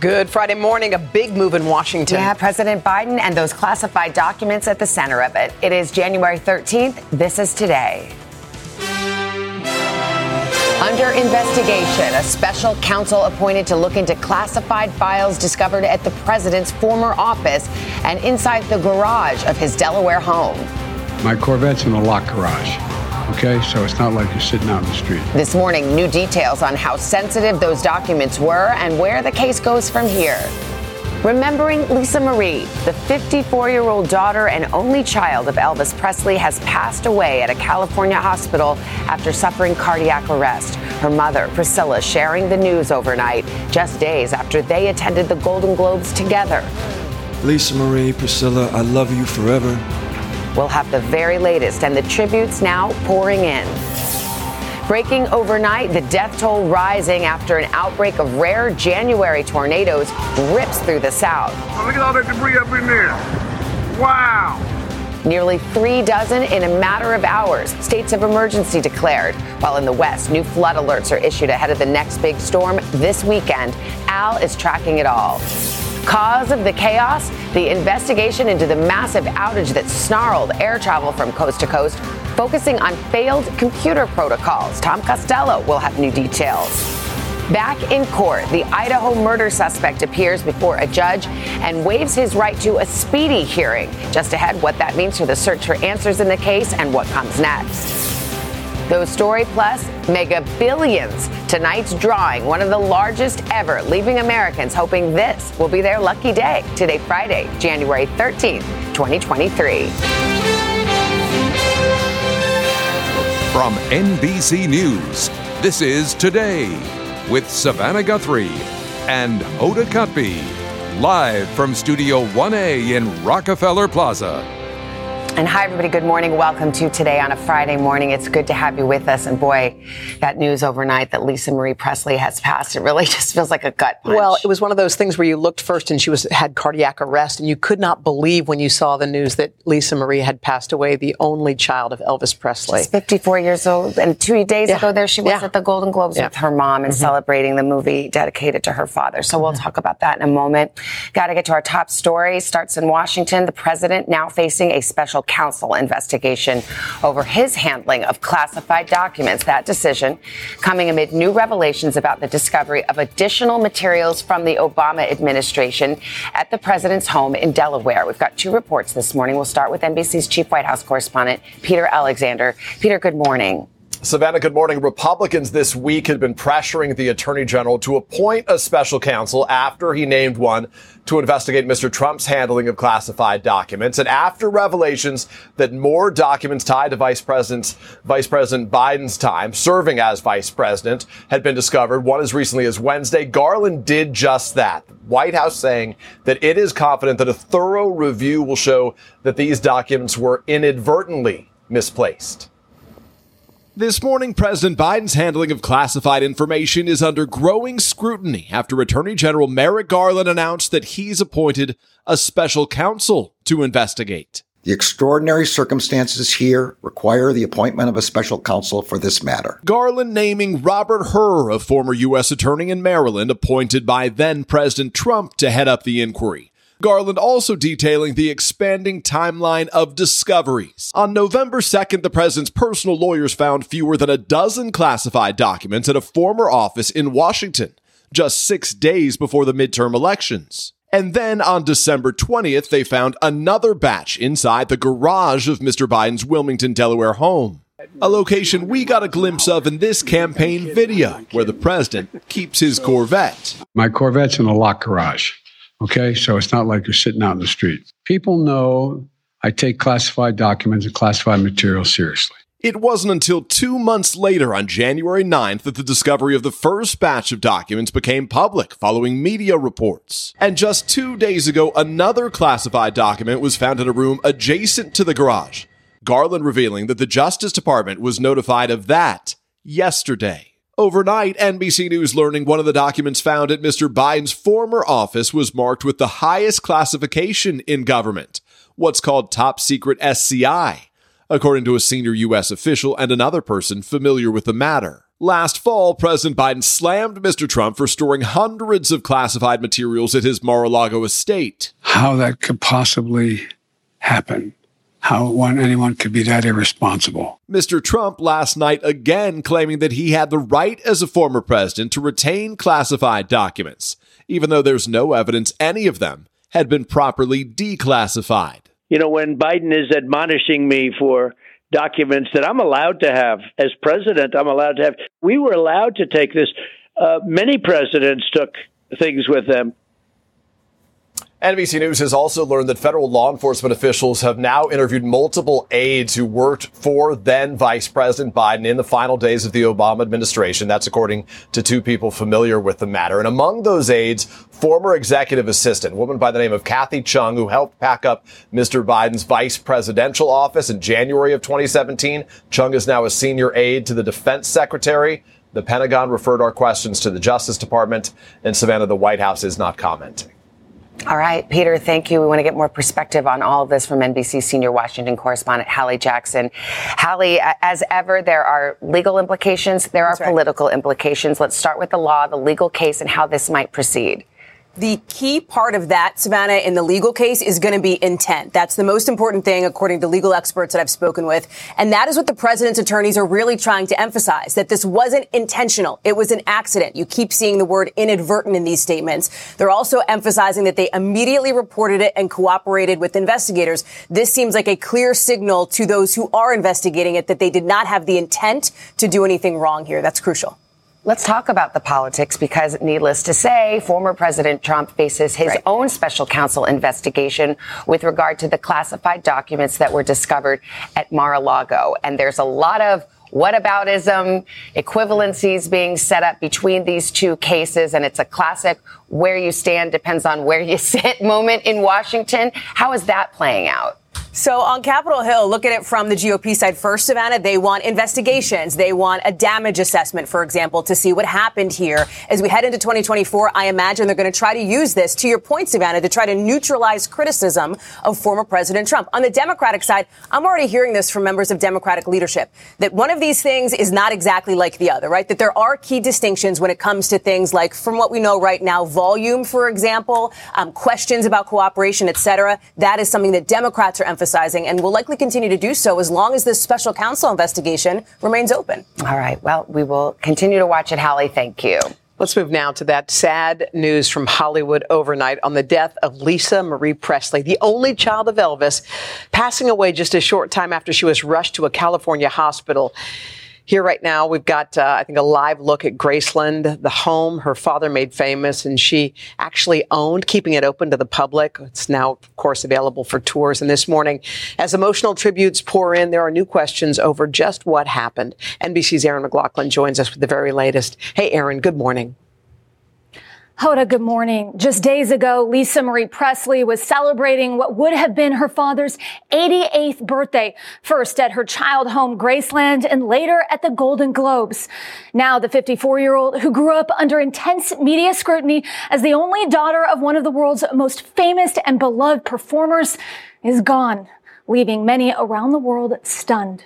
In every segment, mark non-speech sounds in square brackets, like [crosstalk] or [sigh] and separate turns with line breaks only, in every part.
Good Friday morning. A big move in Washington.
Yeah, President Biden and those classified documents at the center of it. It is January 13th. This is today. Under investigation, a special counsel appointed to look into classified files discovered at the president's former office and inside the garage of his Delaware home.
My Corvette's in a locked garage. Okay, so it's not like you're sitting out in the street.
This morning, new details on how sensitive those documents were and where the case goes from here. Remembering Lisa Marie, the 54 year old daughter and only child of Elvis Presley, has passed away at a California hospital after suffering cardiac arrest. Her mother, Priscilla, sharing the news overnight, just days after they attended the Golden Globes together.
Lisa Marie, Priscilla, I love you forever.
We'll have the very latest and the tributes now pouring in. Breaking overnight, the death toll rising after an outbreak of rare January tornadoes rips through the south.
Oh, look at all that debris up in there. Wow.
Nearly three dozen in a matter of hours. States of emergency declared. While in the West, new flood alerts are issued ahead of the next big storm this weekend. Al is tracking it all. Cause of the chaos? The investigation into the massive outage that snarled air travel from coast to coast, focusing on failed computer protocols. Tom Costello will have new details. Back in court, the Idaho murder suspect appears before a judge and waives his right to a speedy hearing. Just ahead, what that means for the search for answers in the case and what comes next. Those Story Plus mega billions. Tonight's drawing, one of the largest ever, leaving Americans hoping this will be their lucky day. Today, Friday, January 13th, 2023.
From NBC News, this is Today with Savannah Guthrie and Hoda Kotb, live from Studio 1A in Rockefeller Plaza.
And hi, everybody. Good morning. Welcome to today on a Friday morning. It's good to have you with us. And boy, that news overnight that Lisa Marie Presley has passed, it really [laughs] just feels like a gut punch.
Well, it was one of those things where you looked first and she was had cardiac arrest, and you could not believe when you saw the news that Lisa Marie had passed away, the only child of Elvis Presley.
She's 54 years old, and two days
Yeah.
ago, there she was
Yeah.
at the Golden Globes
Yeah.
with her mom and mm-hmm. celebrating the movie dedicated to her father. So we'll mm-hmm. talk about that in a moment. Got to get to our top story. Starts in Washington. The president now facing a special counsel investigation over his handling of classified documents. That decision coming amid new revelations about the discovery of additional materials from the Obama administration at the president's home in Delaware. We've got two reports this morning. We'll start with NBC's chief White House correspondent, Peter Alexander. Peter, good morning.
Savannah, good morning. Republicans this week had been pressuring the attorney general to appoint a special counsel after he named one to investigate Mr. Trump's handling of classified documents. And after revelations that more documents tied to Vice President, Vice President Biden's time serving as vice president had been discovered, one as recently as Wednesday, Garland did just that. White House saying that it is confident that a thorough review will show that these documents were inadvertently misplaced. This morning, President Biden's handling of classified information is under growing scrutiny after Attorney General Merrick Garland announced that he's appointed a special counsel to investigate.
The extraordinary circumstances here require the appointment of a special counsel for this matter.
Garland naming Robert Hur, a former U.S. attorney in Maryland, appointed by then President Trump to head up the inquiry. Garland also detailing the expanding timeline of discoveries. On November 2nd, the president's personal lawyers found fewer than a dozen classified documents at a former office in Washington, just six days before the midterm elections. And then on December 20th, they found another batch inside the garage of Mr. Biden's Wilmington, Delaware home. A location we got a glimpse of in this campaign video, where the president keeps his Corvette.
My Corvette's in a locked garage. Okay, so it's not like you're sitting out in the street. People know I take classified documents and classified material seriously.
It wasn't until two months later, on January 9th, that the discovery of the first batch of documents became public following media reports. And just two days ago, another classified document was found in a room adjacent to the garage. Garland revealing that the Justice Department was notified of that yesterday. Overnight, NBC News learning one of the documents found at Mr. Biden's former office was marked with the highest classification in government, what's called top secret SCI according to a senior U.S. official and another person familiar with the matter. Last fall, President Biden slammed Mr. Trump for storing hundreds of classified materials at his Mar a Lago estate.
How that could possibly happen. How one, anyone could be that irresponsible.
Mr. Trump last night again claiming that he had the right as a former president to retain classified documents, even though there's no evidence any of them had been properly declassified
you know, when Biden is admonishing me for documents that I'm allowed to have as president, I'm allowed to have. We were allowed to take this. Uh, many presidents took things with them.
NBC News has also learned that federal law enforcement officials have now interviewed multiple aides who worked for then Vice President Biden in the final days of the Obama administration. That's according to two people familiar with the matter. And among those aides, former executive assistant, woman by the name of Kathy Chung, who helped pack up Mr. Biden's vice presidential office in January of 2017. Chung is now a senior aide to the defense secretary. The Pentagon referred our questions to the Justice Department, and Savannah, the White House is not commenting.
All right, Peter, thank you. We want to get more perspective on all of this from NBC senior Washington correspondent Hallie Jackson. Hallie, as ever, there are legal implications, there are political implications. Let's start with the law, the legal case, and how this might proceed.
The key part of that, Savannah, in the legal case is going to be intent. That's the most important thing, according to legal experts that I've spoken with. And that is what the president's attorneys are really trying to emphasize, that this wasn't intentional. It was an accident. You keep seeing the word inadvertent in these statements. They're also emphasizing that they immediately reported it and cooperated with investigators. This seems like a clear signal to those who are investigating it that they did not have the intent to do anything wrong here. That's crucial.
Let's talk about the politics because, needless to say, former President Trump faces his right. own special counsel investigation with regard to the classified documents that were discovered at Mar a Lago. And there's a lot of whataboutism, equivalencies being set up between these two cases. And it's a classic where you stand depends on where you [laughs] sit moment in Washington. How is that playing out?
So on Capitol Hill, look at it from the GOP side first, Savannah. They want investigations. They want a damage assessment, for example, to see what happened here. As we head into 2024, I imagine they're going to try to use this, to your point, Savannah, to try to neutralize criticism of former President Trump. On the Democratic side, I'm already hearing this from members of Democratic leadership that one of these things is not exactly like the other, right? That there are key distinctions when it comes to things like, from what we know right now, volume, for example, um, questions about cooperation, et cetera. That is something that Democrats are emphasizing emphasizing and will likely continue to do so as long as this special counsel investigation remains open.
All right. Well, we will continue to watch it, Hallie. Thank you.
Let's move now to that sad news from Hollywood overnight on the death of Lisa Marie Presley, the only child of Elvis, passing away just a short time after she was rushed to a California hospital. Here right now, we've got, uh, I think, a live look at Graceland, the home her father made famous, and she actually owned, keeping it open to the public. It's now, of course, available for tours. And this morning, as emotional tributes pour in, there are new questions over just what happened. NBC's Erin McLaughlin joins us with the very latest. Hey, Erin, good morning.
Hoda, good morning. Just days ago, Lisa Marie Presley was celebrating what would have been her father's 88th birthday, first at her child home Graceland and later at the Golden Globes. Now, the 54 year old who grew up under intense media scrutiny as the only daughter of one of the world's most famous and beloved performers is gone, leaving many around the world stunned.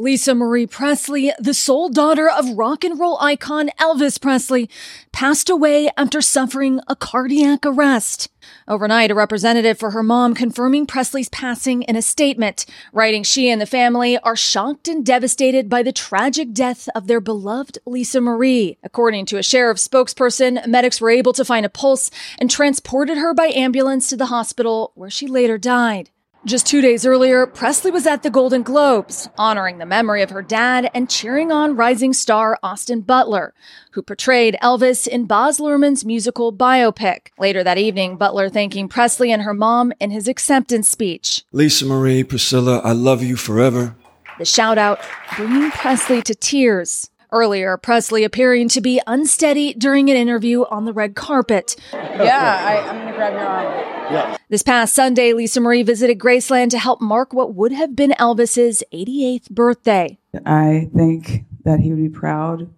Lisa Marie Presley, the sole daughter of rock and roll icon Elvis Presley, passed away after suffering a cardiac arrest. Overnight, a representative for her mom confirming Presley's passing in a statement, writing she and the family are shocked and devastated by the tragic death of their beloved Lisa Marie. According to a sheriff spokesperson, medics were able to find a pulse and transported her by ambulance to the hospital where she later died. Just two days earlier, Presley was at the Golden Globes, honoring the memory of her dad and cheering on rising star Austin Butler, who portrayed Elvis in Baz Luhrmann's musical biopic. Later that evening, Butler thanking Presley and her mom in his acceptance speech.
Lisa Marie, Priscilla, I love you forever.
The shout out bringing Presley to tears. Earlier, Presley appearing to be unsteady during an interview on the red carpet.
Yeah, I, I'm going to grab your arm.
Yeah. This past Sunday, Lisa Marie visited Graceland to help mark what would have been Elvis's 88th birthday.
I think that he would be proud.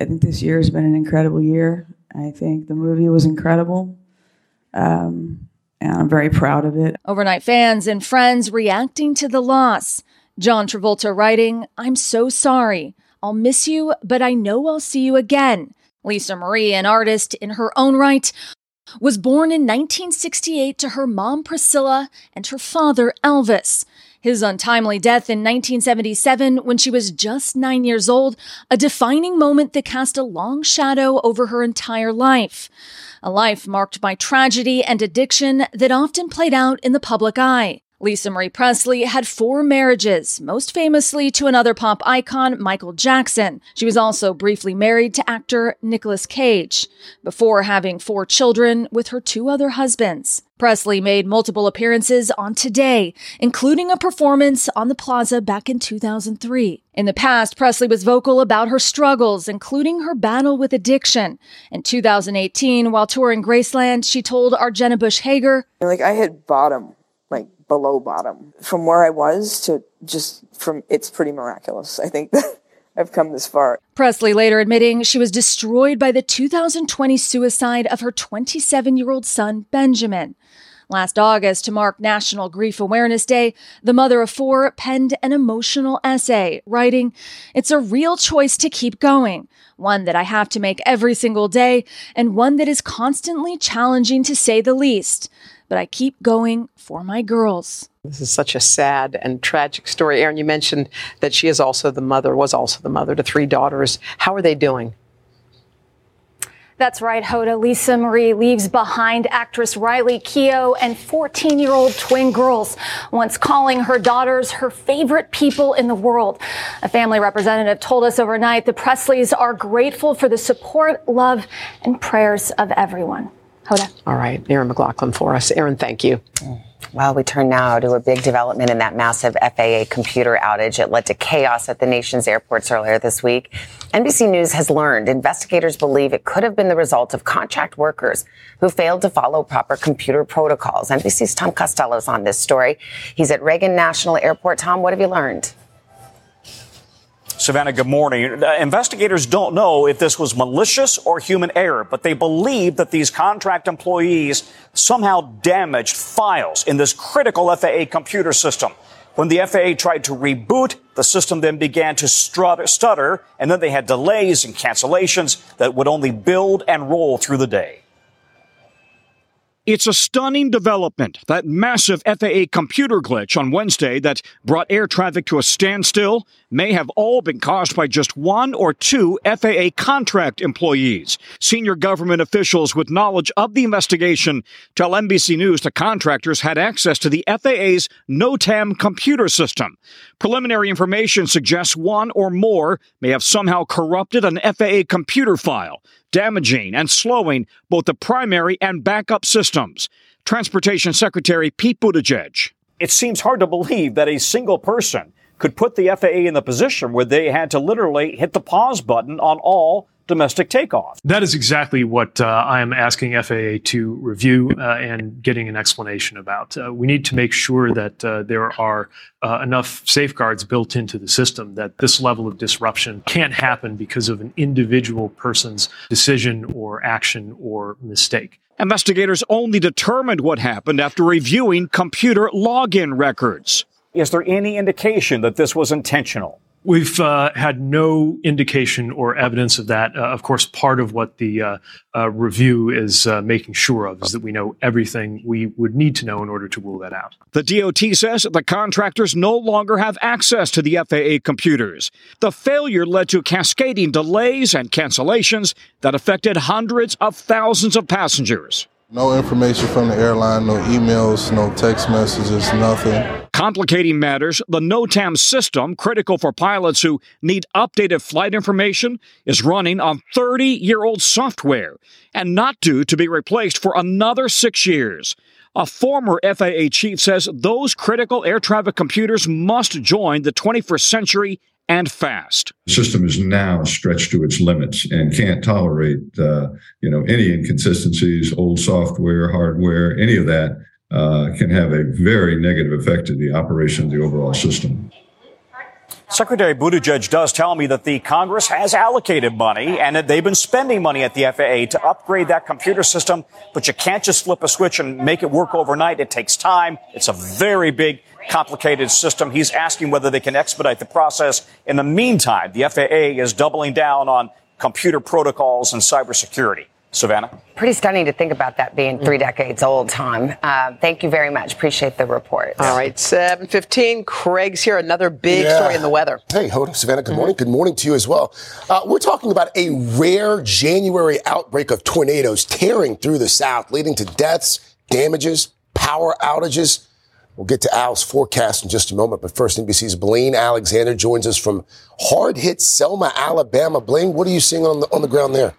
I think this year has been an incredible year. I think the movie was incredible. Um, and I'm very proud of it.
Overnight fans and friends reacting to the loss. John Travolta writing, I'm so sorry. I'll miss you, but I know I'll see you again. Lisa Marie, an artist in her own right, was born in 1968 to her mom Priscilla and her father Elvis. His untimely death in 1977 when she was just nine years old, a defining moment that cast a long shadow over her entire life. A life marked by tragedy and addiction that often played out in the public eye. Lisa Marie Presley had four marriages, most famously to another pop icon, Michael Jackson. She was also briefly married to actor Nicolas Cage, before having four children with her two other husbands. Presley made multiple appearances on Today, including a performance on the plaza back in 2003. In the past, Presley was vocal about her struggles, including her battle with addiction. In 2018, while touring Graceland, she told our Jenna Bush Hager,
Like, I hit bottom below bottom from where I was to just from it's pretty miraculous. I think [laughs] that I've come this far.
Presley later admitting she was destroyed by the 2020 suicide of her 27 year old son, Benjamin. Last August, to mark National Grief Awareness Day, the mother of four penned an emotional essay, writing, It's a real choice to keep going, one that I have to make every single day, and one that is constantly challenging to say the least but I keep going for my girls.
This is such a sad and tragic story. Erin, you mentioned that she is also the mother, was also the mother to three daughters. How are they doing?
That's right, Hoda. Lisa Marie leaves behind actress Riley Keough and 14 year old twin girls, once calling her daughters her favorite people in the world. A family representative told us overnight the Presleys are grateful for the support, love, and prayers of everyone. Hoda.
All right, Erin McLaughlin for us. Erin, thank you.
Well, we turn now to a big development in that massive FAA computer outage. It led to chaos at the nation's airports earlier this week. NBC News has learned investigators believe it could have been the result of contract workers who failed to follow proper computer protocols. NBC's Tom Costello is on this story. He's at Reagan National Airport. Tom, what have you learned?
Savannah, good morning. Uh, investigators don't know if this was malicious or human error, but they believe that these contract employees somehow damaged files in this critical FAA computer system. When the FAA tried to reboot, the system then began to stutter, and then they had delays and cancellations that would only build and roll through the day.
It's a stunning development. That massive FAA computer glitch on Wednesday that brought air traffic to a standstill may have all been caused by just one or two FAA contract employees. Senior government officials with knowledge of the investigation tell NBC News the contractors had access to the FAA's NOTAM computer system. Preliminary information suggests one or more may have somehow corrupted an FAA computer file damaging and slowing both the primary and backup systems. Transportation Secretary Pete Buttigieg.
It seems hard to believe that a single person could put the FAA in the position where they had to literally hit the pause button on all domestic takeoff.
That is exactly what uh, I am asking FAA to review uh, and getting an explanation about. Uh, we need to make sure that uh, there are uh, enough safeguards built into the system that this level of disruption can't happen because of an individual person's decision or action or mistake.
Investigators only determined what happened after reviewing computer login records.
Is there any indication that this was intentional?
We've uh, had no indication or evidence of that. Uh, of course, part of what the uh, uh review is uh, making sure of is that we know everything we would need to know in order to rule that out.
The DOT says the contractors no longer have access to the FAA computers. The failure led to cascading delays and cancellations that affected hundreds of thousands of passengers.
No information from the airline, no emails, no text messages, nothing.
Complicating matters, the NOTAM system, critical for pilots who need updated flight information, is running on 30 year old software and not due to be replaced for another six years. A former FAA chief says those critical air traffic computers must join the 21st century and fast.
The system is now stretched to its limits and can't tolerate, uh, you know, any inconsistencies, old software, hardware, any of that uh, can have a very negative effect to the operation of the overall system.
Secretary Buttigieg does tell me that the Congress has allocated money and that they've been spending money at the FAA to upgrade that computer system, but you can't just flip a switch and make it work overnight. It takes time. It's a very big, complicated system. He's asking whether they can expedite the process. In the meantime, the FAA is doubling down on computer protocols and cybersecurity. Savannah?
Pretty stunning to think about that being three decades old, Tom. Uh, thank you very much. Appreciate the report.
All right, 715. Craig's here. Another big
Yeah.
story in the weather.
Hey, Hoda, Savannah, good morning. Good morning to you as well. Uh, we're talking about a rare January outbreak of tornadoes tearing through the South, leading to deaths, damages, power outages. We'll get to Al's forecast in just a moment, but first, NBC's Blaine Alexander joins us from hard-hit Selma, Alabama. Blaine, what are you seeing on the on the ground there?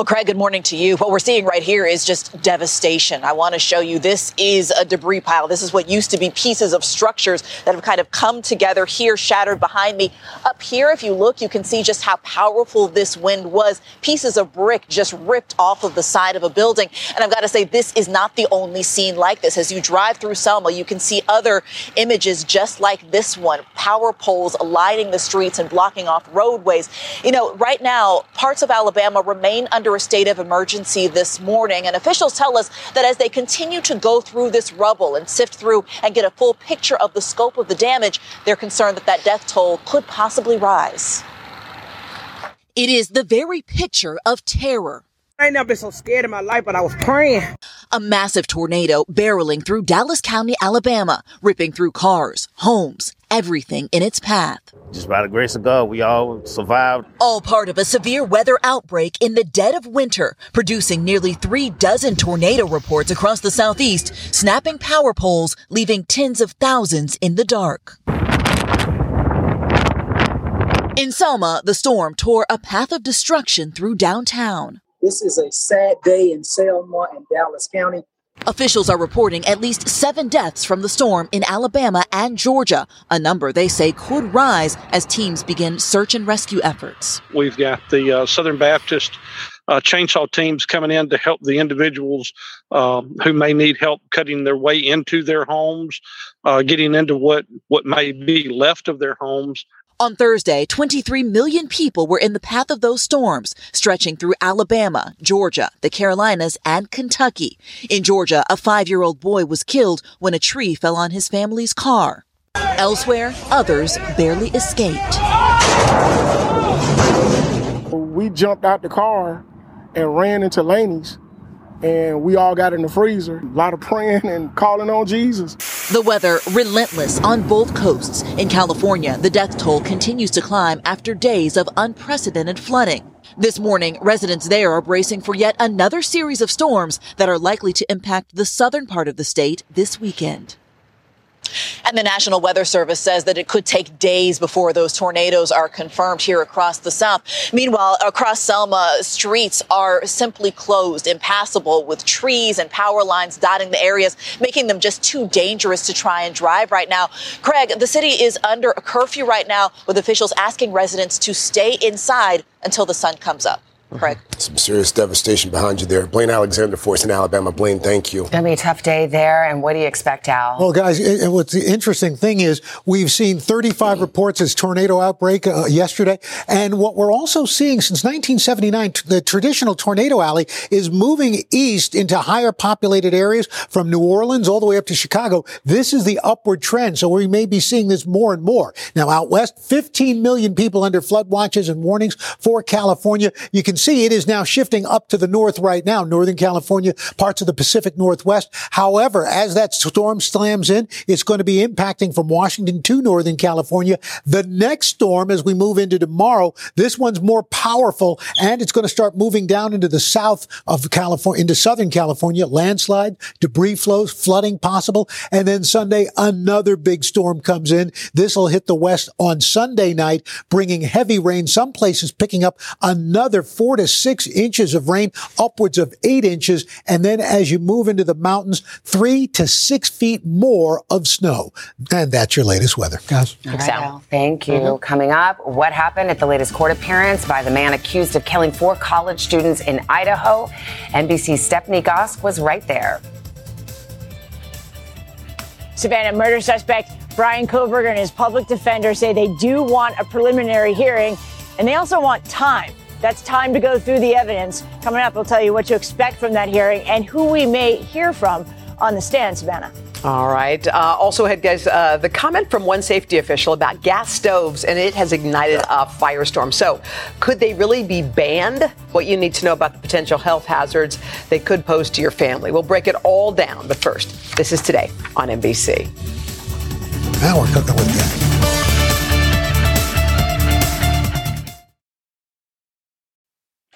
Well, Craig, good morning to you. What we're seeing right here is just devastation. I want to show you this is a debris pile. This is what used to be pieces of structures that have kind of come together here, shattered behind me. Up here, if you look, you can see just how powerful this wind was. Pieces of brick just ripped off of the side of a building. And I've got to say, this is not the only scene like this. As you drive through Selma, you can see other images just like this one power poles lighting the streets and blocking off roadways. You know, right now, parts of Alabama remain under a state of emergency this morning. And officials tell us that as they continue to go through this rubble and sift through and get a full picture of the scope of the damage, they're concerned that that death toll could possibly rise. It is the very picture of terror.
I ain't never been so scared in my life, but I was praying.
A massive tornado barreling through Dallas County, Alabama, ripping through cars, homes, everything in its path.
Just by the grace of God, we all survived.
All part of a severe weather outbreak in the dead of winter, producing nearly three dozen tornado reports across the southeast, snapping power poles, leaving tens of thousands in the dark. In Selma, the storm tore a path of destruction through downtown.
This is a sad day in Selma and Dallas County.
Officials are reporting at least seven deaths from the storm in Alabama and Georgia, a number they say could rise as teams begin search and rescue efforts.
We've got the uh, Southern Baptist uh, chainsaw teams coming in to help the individuals um, who may need help cutting their way into their homes, uh, getting into what, what may be left of their homes.
On Thursday, 23 million people were in the path of those storms, stretching through Alabama, Georgia, the Carolinas, and Kentucky. In Georgia, a five year old boy was killed when a tree fell on his family's car. Elsewhere, others barely escaped.
We jumped out the car and ran into Laney's, and we all got in the freezer. A lot of praying and calling on Jesus.
The weather relentless on both coasts. In California, the death toll continues to climb after days of unprecedented flooding. This morning, residents there are bracing for yet another series of storms that are likely to impact the southern part of the state this weekend. And the National Weather Service says that it could take days before those tornadoes are confirmed here across the South. Meanwhile, across Selma, streets are simply closed, impassable, with trees and power lines dotting the areas, making them just too dangerous to try and drive right now. Craig, the city is under a curfew right now, with officials asking residents to stay inside until the sun comes up. Craig.
Some serious devastation behind you there. Blaine Alexander for us in Alabama. Blaine, thank you.
It's going to be a tough day there. And what do you expect, Al?
Well, guys, it, it- what's the interesting thing is we've seen 35 reports as tornado outbreak uh, yesterday. And what we're also seeing since 1979, t- the traditional tornado alley is moving east into higher populated areas from New Orleans all the way up to Chicago. This is the upward trend. So we may be seeing this more and more. Now out west, 15 million people under flood watches and warnings for California. You can see, it is now shifting up to the north right now, Northern California, parts of the Pacific Northwest. However, as that storm slams in, it's going to be impacting from Washington to Northern California. The next storm, as we move into tomorrow, this one's more powerful and it's going to start moving down into the south of California, into Southern California, landslide, debris flows, flooding possible. And then Sunday, another big storm comes in. This will hit the west on Sunday night, bringing heavy rain. Some places picking up another four to six inches of rain, upwards of eight inches. And then as you move into the mountains, three to six feet more of snow. And that's your latest weather, guys.
Excel. Thank you. Mm-hmm. Coming up, what happened at the latest court appearance by the man accused of killing four college students in Idaho? NBC's Stephanie Gosk was right there.
Savannah murder suspect Brian Kohberger and his public defender say they do want a preliminary hearing and they also want time. That's time to go through the evidence. Coming up, we'll tell you what to expect from that hearing and who we may hear from on the stand, Savannah.
All right. Uh, also, had guys, uh, the comment from one safety official about gas stoves, and it has ignited a firestorm. So, could they really be banned? What you need to know about the potential health hazards they could pose to your family. We'll break it all down. But first, this is today on NBC.
Now we're cooking with gas.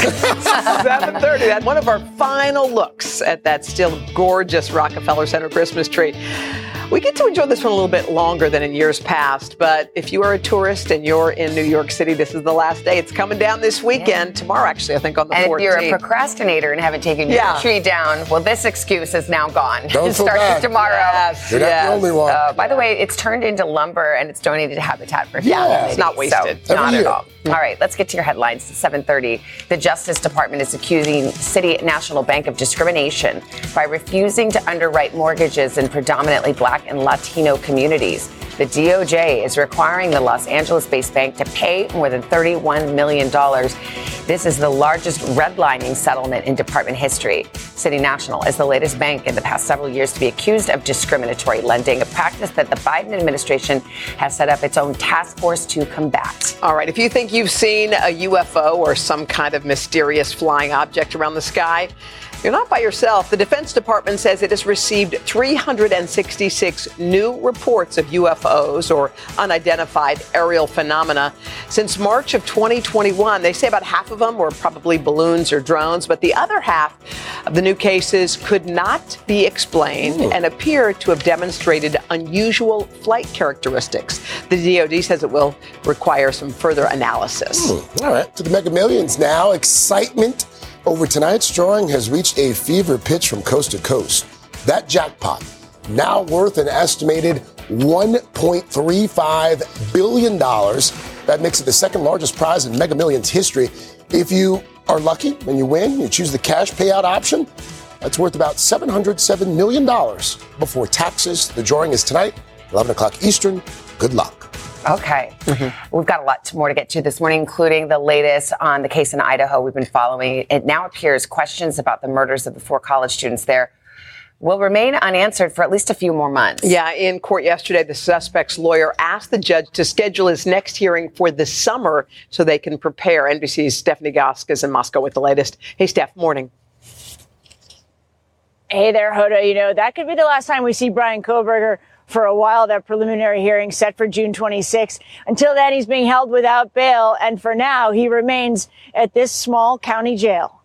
7.30. That's one of our final looks at that still gorgeous Rockefeller Center Christmas tree. We get to enjoy this one a little bit longer than in years past, but if you are a tourist and you're in New York City, this is the last day. It's coming down this weekend, tomorrow actually, I think on the
And
14th.
if you're a procrastinator and haven't taken
Yeah.
your tree down, well, this excuse is now gone.
Don't [laughs]
it starts
bad.
tomorrow.
Yes, You're not the only one.
Uh, by the way, it's turned into lumber and it's donated to Habitat for Humanity.
Yeah.
Humanity.
It's not wasted.
So, not
year.
at all. All right, let's get to your headlines. 7:30. The Justice Department is accusing City National Bank of discrimination by refusing to underwrite mortgages in predominantly Black and Latino communities. The DOJ is requiring the Los Angeles-based bank to pay more than $31 million. This is the largest redlining settlement in department history. City National is the latest bank in the past several years to be accused of discriminatory lending, a practice that the Biden administration has set up its own task force to combat.
All right, if you think you've seen a UFO or some kind of mysterious flying object around the sky, you're not by yourself. The Defense Department says it has received 366 new reports of UFOs or unidentified aerial phenomena since March of 2021. They say about half of them were probably balloons or drones, but the other half of the new cases could not be explained and appear to have demonstrated unusual flight characteristics. The DoD says it will require some further analysis.
Hmm, All right, to the Mega Millions now. Excitement over tonight's drawing has reached a fever pitch from coast to coast. That jackpot, now worth an estimated $1.35 billion. That makes it the second largest prize in Mega Millions history. If you are lucky and you win, you choose the cash payout option. That's worth about $707 million before taxes. The drawing is tonight, 11 o'clock Eastern, Good luck.
Okay. Mm-hmm. We've got a lot more to get to this morning, including the latest on the case in Idaho. We've been following. It now appears questions about the murders of the four college students there will remain unanswered for at least a few more months.
Yeah, in court yesterday, the suspect's lawyer asked the judge to schedule his next hearing for the summer so they can prepare. NBC's Stephanie Gosk is in Moscow with the latest. Hey, Steph, morning.
Hey there, Hoda. You know, that could be the last time we see Brian Kohberger for a while. That preliminary hearing set for June 26. Until then, he's being held without bail. And for now, he remains at this small county jail.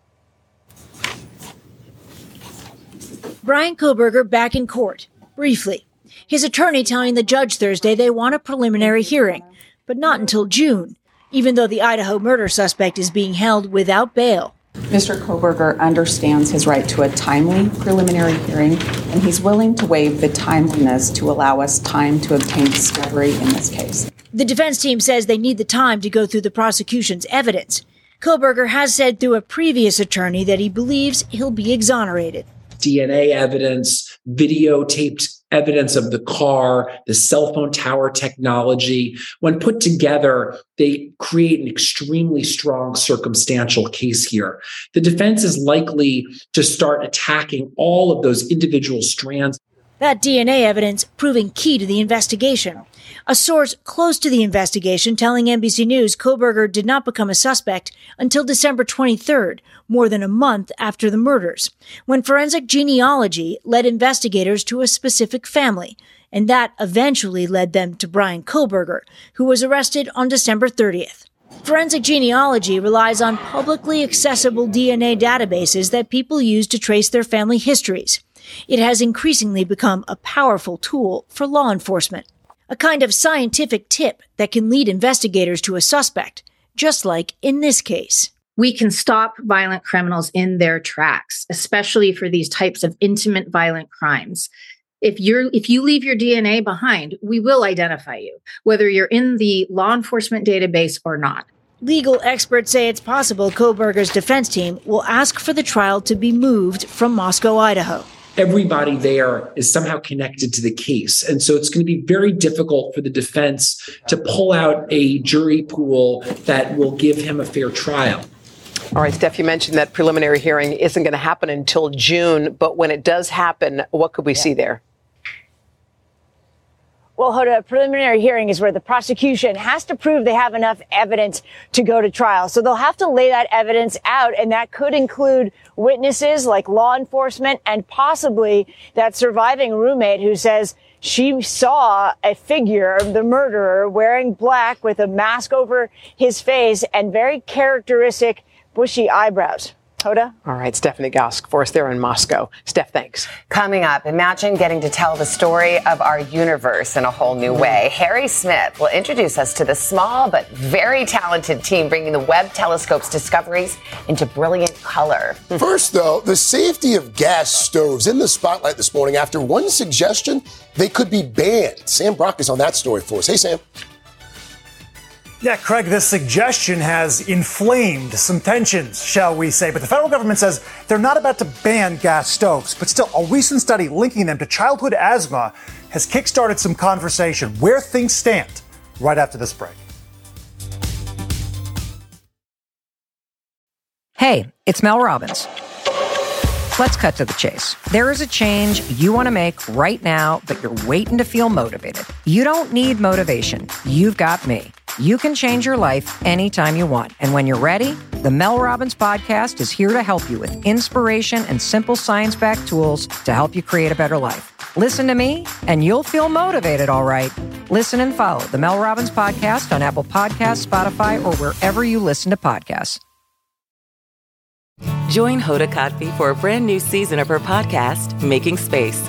Brian Kohberger back in court, briefly. His attorney telling the judge Thursday they want a preliminary hearing, but not until June, even though the Idaho murder suspect is being held without bail.
Mr. Kohberger understands his right to a timely preliminary hearing, and he's willing to waive the timeliness to allow us time to obtain discovery in this case.
The defense team says they need the time to go through the prosecution's evidence. Kohberger has said through a previous attorney that he believes he'll be exonerated.
DNA evidence, videotaped evidence of the car, the cell phone tower technology. When put together, they create an extremely strong circumstantial case here. The defense is likely to start attacking all of those individual strands.
That DNA evidence proving key to the investigation. A source close to the investigation telling NBC News Kohberger did not become a suspect until December 23rd, more than a month after the murders, when forensic genealogy led investigators to a specific family, and that eventually led them to Brian Kohberger, who was arrested on December 30th. Forensic genealogy relies on publicly accessible DNA databases that people use to trace their family histories. It has increasingly become a powerful tool for law enforcement, a kind of scientific tip that can lead investigators to a suspect, just like in this case.
We can stop violent criminals in their tracks, especially for these types of intimate violent crimes. If you're if you leave your DNA behind, we will identify you, whether you're in the law enforcement database or not.
Legal experts say it's possible Kohberger's defense team will ask for the trial to be moved from Moscow, Idaho
everybody there is somehow connected to the case. And so it's going to be very difficult for the defense to pull out a jury pool that will give him a fair trial.
All right, Steph, you mentioned that preliminary hearing isn't going to happen until June, but when it does happen, what could we yeah. see there?
Well, Hoda, a preliminary hearing is where the prosecution has to prove they have enough evidence to go to trial. So they'll have to lay that evidence out, and that could include witnesses like law enforcement and possibly that surviving roommate who says she saw a figure, the murderer, wearing black with a mask over his face and very characteristic bushy eyebrows. Hoda?
All right, Stephanie Gosk for us there in Moscow. Steph, thanks.
Coming up, imagine getting to tell the story of our universe in a whole new mm. way. Harry Smith will introduce us to the small but very talented team bringing the Webb telescope's discoveries into brilliant color. [laughs]
First, though, the safety of gas stoves in the spotlight this morning after one suggestion they could be banned. Sam Brock is on that story for us. Hey, Sam.
Yeah, Craig, this suggestion has inflamed some tensions, shall we say. But the federal government says they're not about to ban gas stoves. But still, a recent study linking them to childhood asthma has kickstarted some conversation where things stand right after this break.
Hey, it's Mel Robbins. Let's cut to the chase. There is a change you want to make right now, but you're waiting to feel motivated. You don't need motivation. You've got me. You can change your life anytime you want. And when you're ready, the Mel Robbins podcast is here to help you with inspiration and simple science backed tools to help you create a better life. Listen to me, and you'll feel motivated, all right. Listen and follow the Mel Robbins podcast on Apple Podcasts, Spotify, or wherever you listen to podcasts.
Join Hoda Kotb for a brand new season of her podcast, Making Space.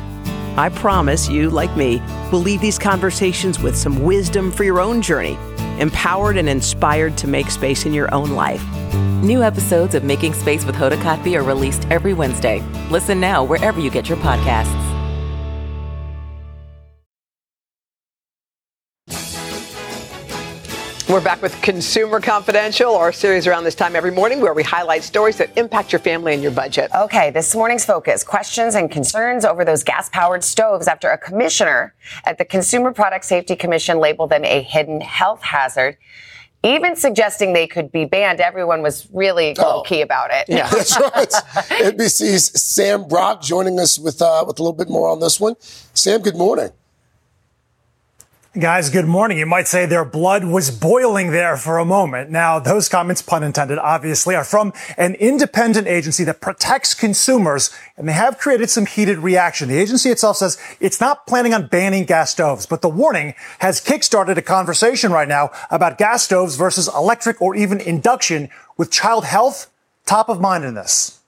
I promise you, like me, will leave these conversations with some wisdom for your own journey empowered and inspired to make space in your own life.
New episodes of Making Space with Hoda Kotb are released every Wednesday. Listen now wherever you get your podcasts.
We're back with Consumer Confidential, our series around this time every morning where we highlight stories that impact your family and your budget.
Okay, this morning's focus questions and concerns over those gas powered stoves after a commissioner at the Consumer Product Safety Commission labeled them a hidden health hazard. Even suggesting they could be banned, everyone was really low key about it.
Yeah, [laughs] that's right. NBC's Sam Brock joining us with uh, with a little bit more on this one. Sam, good morning.
Guys, good morning. You might say their blood was boiling there for a moment. Now, those comments, pun intended, obviously, are from an independent agency that protects consumers, and they have created some heated reaction. The agency itself says it's not planning on banning gas stoves, but the warning has kickstarted a conversation right now about gas stoves versus electric or even induction, with child health top of mind in this.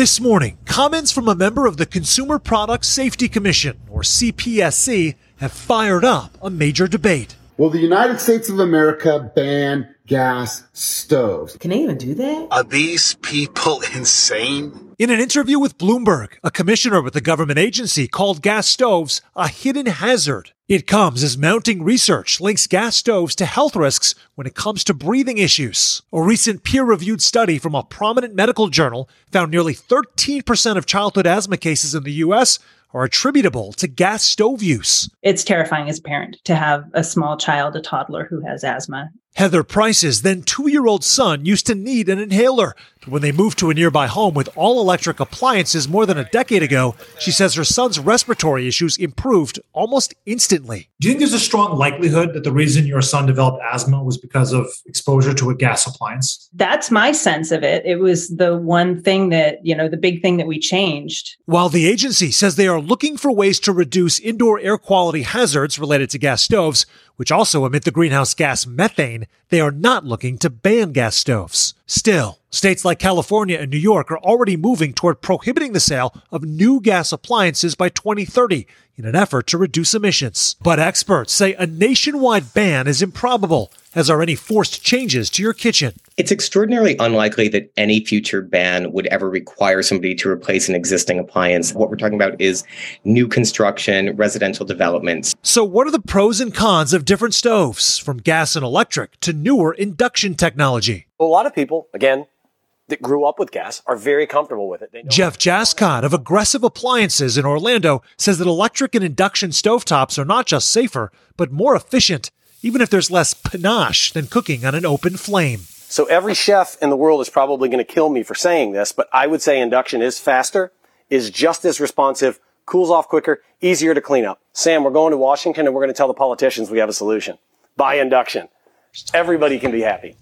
This morning, comments from a member of the Consumer Product Safety Commission, or CPSC, have fired up a major debate.
Will the United States of America ban gas stoves?
Can they even do that?
Are these people [laughs] insane? In an interview with Bloomberg, a commissioner with the government agency called gas stoves a hidden hazard. It comes as mounting research links gas stoves to health risks when it comes to breathing issues. A recent peer reviewed study from a prominent medical journal found nearly 13% of childhood asthma cases in the U.S. are attributable to gas stove use.
It's terrifying as a parent to have a small child, a toddler who has asthma.
Heather Price's then two year old son used to need an inhaler. But when they moved to a nearby home with all electric appliances more than a decade ago, she says her son's respiratory issues improved almost instantly.
Do you think there's a strong likelihood that the reason your son developed asthma was because of exposure to a gas appliance?
That's my sense of it. It was the one thing that, you know, the big thing that we changed.
While the agency says they are looking for ways to reduce indoor air quality hazards related to gas stoves, which also emit the greenhouse gas methane, they are not looking to ban gas stoves. Still, states like California and New York are already moving toward prohibiting the sale of new gas appliances by 2030 in an effort to reduce emissions. But experts say a nationwide ban is improbable, as are any forced changes to your kitchen.
It's extraordinarily unlikely that any future ban would ever require somebody to replace an existing appliance. What we're talking about is new construction, residential developments.
So, what are the pros and cons of different stoves, from gas and electric to newer induction technology?
A lot of people, again, that grew up with gas are very comfortable with it.
Jeff Jascott of Aggressive Appliances in Orlando says that electric and induction stovetops are not just safer, but more efficient, even if there's less panache than cooking on an open flame.
So every chef in the world is probably going to kill me for saying this, but I would say induction is faster, is just as responsive, cools off quicker, easier to clean up. Sam, we're going to Washington and we're going to tell the politicians we have a solution. Buy induction. Everybody can be happy.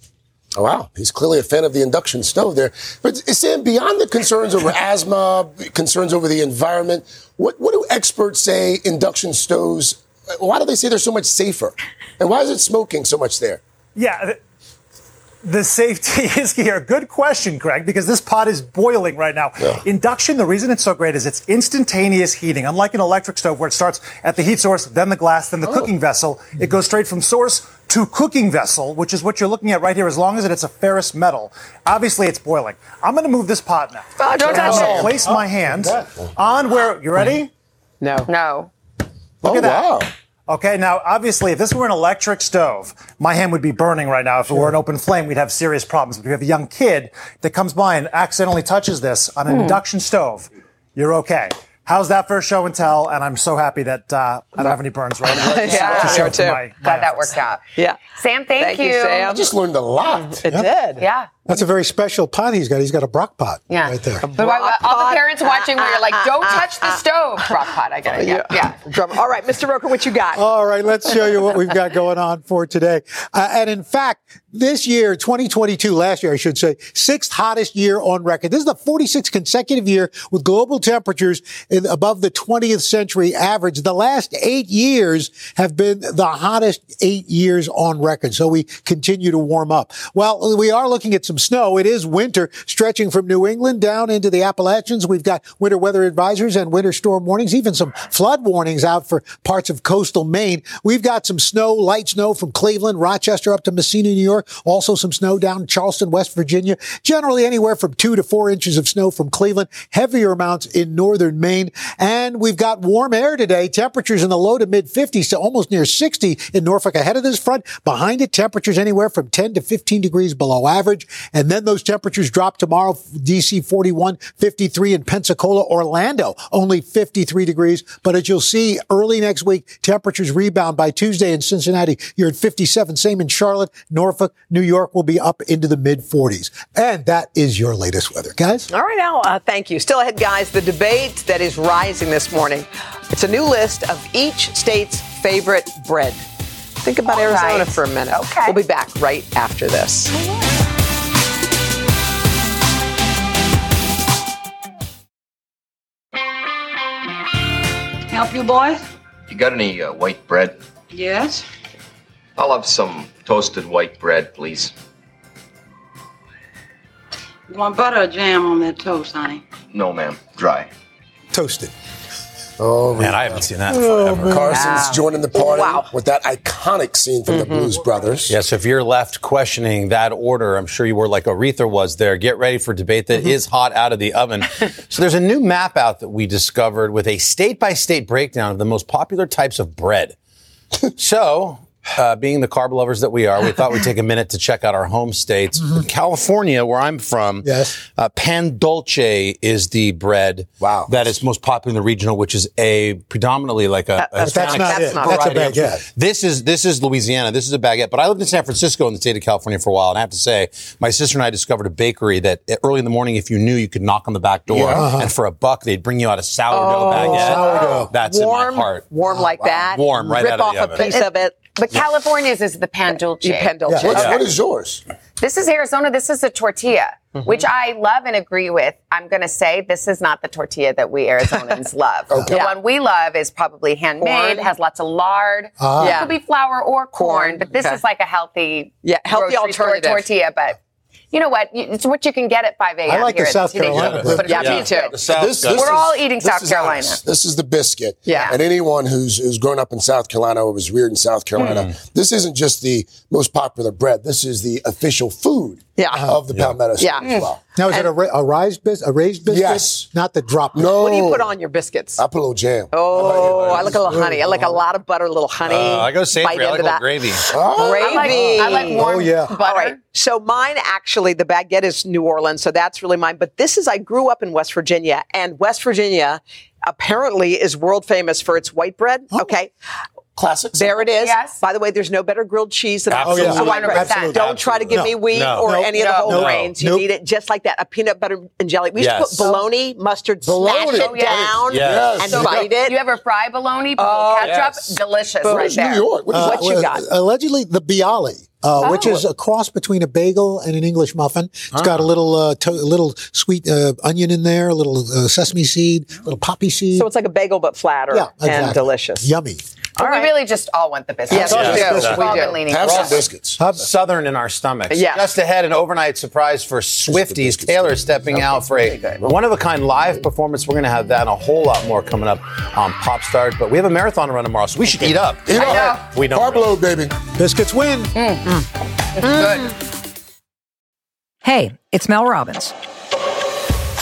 Oh, wow. He's clearly a fan of the induction stove there. But Sam, beyond the concerns over [laughs] asthma, concerns over the environment, what, what do experts say induction stoves, why do they say they're so much safer? And why is it smoking so much there?
Yeah. The safety [laughs] is here. Good question, Greg, because this pot is boiling right now.
Yeah.
Induction, the reason it's so great is it's instantaneous heating. Unlike an electric stove where it starts at the heat source, then the glass, then the
Oh.
cooking vessel, it goes straight from source to cooking vessel, which is what you're looking at right here, as long as it's a ferrous metal. Obviously, it's boiling. I'm going to move this pot now.
Oh, don't
I'm
touch
going to
it.
place
Oh,
my hand on where, you ready?
No.
No.
Look
Oh,
at that.
wow.
Okay, now obviously, if this were an electric stove, my hand would be burning right now. If it were an open flame, we'd have serious problems. But if you have a young kid that comes by and accidentally touches this on an
Hmm.
induction stove, you're okay. How's that for a show and tell? And I'm so happy that uh, I don't have any burns right now. [laughs]
Yeah,
To show
me too.
my- my
Glad that worked out.
Yeah.
Sam, thank,
Thank you, Sam.
I just learned a lot.
It did.
Yeah.
That's a very special pot he's got. He's got a Brock pot
Yeah.
right there.
But why- all the parents watching where you're like, [laughs] don't touch the stove. [laughs] Rock pot, I get it. Yeah. yeah.
Drum. All right, Mr. Roker, what you got?
All right, let's show you what we've got going on for today. Uh, and in fact, this year, 2022, last year, I should say, sixth hottest year on record. This is the 46th consecutive year with global temperatures in, above the 20th century average. The last eight years have been the hottest eight years on record. So we continue to warm up. Well, we are looking at some some snow. It is winter stretching from New England down into the Appalachians. We've got winter weather advisories and winter storm warnings, even some flood warnings out for parts of coastal Maine. We've got some snow, light snow from Cleveland, Rochester up to Massena, New York. Also some snow down Charleston, West Virginia. Generally anywhere from two to four inches of snow from Cleveland. Heavier amounts in northern Maine. And we've got warm air today. Temperatures in the low to mid 50s to almost near 60 in Norfolk ahead of this front. Behind it, temperatures anywhere from 10 to 15 degrees below average. And then those temperatures drop tomorrow. DC 41, 53 in Pensacola, Orlando, only 53 degrees. But as you'll see early next week, temperatures rebound by Tuesday in Cincinnati. You're at 57. Same in Charlotte, Norfolk, New York will be up into the mid 40s. And that is your latest weather, guys.
All right, Al, uh, thank you. Still ahead, guys, the debate that is rising this morning. It's a new list of each state's favorite bread. Think about
All
Arizona
right.
for a minute.
Okay.
We'll be back right after this.
Help you, boys?
You got any uh, white bread?
Yes.
I'll have some toasted white bread, please.
You want butter or jam on that toast, honey?
No, ma'am. Dry.
Toasted.
Oh,
Man, I haven't seen that in
Oh,
forever.
Carson's joining the party
Wow.
with that iconic scene from the mm-hmm. Blues Brothers.
Yes, if you're left questioning that order, I'm sure you were like Aretha was there. Get ready for debate that mm-hmm. is hot out of the oven. [laughs] so there's a new map out that we discovered with a state by state breakdown of the most popular types of bread. [laughs] so, uh, being the carb lovers that we are, we thought we'd take a [laughs] minute to check out our home states. In California, where I'm from,
yes.
uh, pan dulce is the bread wow. that is most popular in the regional, which is a predominantly like a,
That- that's
Hispanic
not it. That's a
variety of-
baguette.
This is this is Louisiana. This is a baguette. But I lived in San Francisco in the state of California for a while, and I have to say, my sister and I discovered a bakery that uh, early in the morning, if you knew, you could knock on the back door,
Yeah. Uh-huh.
and for a buck, they'd bring you out a sourdough
Oh,
baguette.
sourdough.
That's
warm,
in my heart.
Warm like that.
Warm right
Rip
out of
off
the
a piece of it.
But California's is the pan dulce.
The pan dulce.
What's-
Okay.
What is yours?
This is Arizona. This is a tortilla, which I love and agree with. I'm going to say this is not the tortilla that we Arizonans [laughs] love.
Okay.
The
Yeah.
one we love is probably handmade,
Corn.
has lots of lard.
Ah.
It
Yeah.
could be flour or corn,
Corn,
but this
okay.
is like a healthy,
Yeah, healthy alternative.
tortilla. But you know what? It's what you can get at 5 a.m.
I like
here
the
at
South
Teenage
Carolina
But it's
Yeah, me too.
too.
South
This- this
We're
is-
all eating South Carolina.
ours. This is the biscuit.
Yeah.
And anyone who's who's grown up in South Carolina or was reared in South Carolina,
Hmm.
this isn't just the most popular bread. This is the official food
Yeah. Uh-huh.
of the Palmetto State
Yeah.
as well. Mm.
Now, is it a, ra- a, rise bis- a raised biscuit?
Yes.
Not the drop.
No.
What do you put on your biscuits?
I put a little jam.
Oh, I like a little honey. I like a lot of butter, a little honey.
Uh, I go
Bite
savory. I like a
into
little
that.
gravy.
Oh,
Gravy.
I like, I like warm
Oh, yeah.
butter.
All right. So mine actually, the baguette is New Orleans, so that's really mine. But this is I grew up in West Virginia, and West Virginia apparently is world famous for its white bread. Oh. Okay.
Classics.
There it is.
Yes.
By the way, there's no better grilled cheese than
Oh, yeah.
a white bread.
Absolutely.
Don't try to give me wheat
No.
or
Nope.
any of the whole
Nope.
grains. You
Nope.
need it just like that. A peanut butter and jelly. We used
Yes.
to put bologna, mustard,
Bologna.
smash
Oh,
it
yeah.
down
Yes.
and
So
bite it.
You ever fry bologna? Put
Oh,
ketchup?
yes.
Delicious right there.
New York? What is
Uh.
What you got?
Allegedly, the Bialy. Uh, Which
Oh.
is a cross between a bagel and an English muffin. It's got a little, uh, to- a little sweet uh, onion in there, a little uh, sesame seed, a little poppy seed.
So it's like a bagel but flatter
yeah,
and delicious.
Yummy.
But we really just all want the biscuits.
Yes, we
Yes,
do.
yes,
We've all
We do.
leaning
Have some
that.
biscuits.
Southern in our stomachs.
Yeah.
Just ahead, an overnight surprise for Swifties. Taylor stepping out for a one of a kind live performance. We're going to have that and a whole lot more coming up on Pop Stars. But we have a marathon to run tomorrow, so we should eat up.
Eat
I
up.
We don't.
Carb load, baby.
Biscuits win. Mm. Mm. Mm.
Good.
Hey, it's Mel Robbins.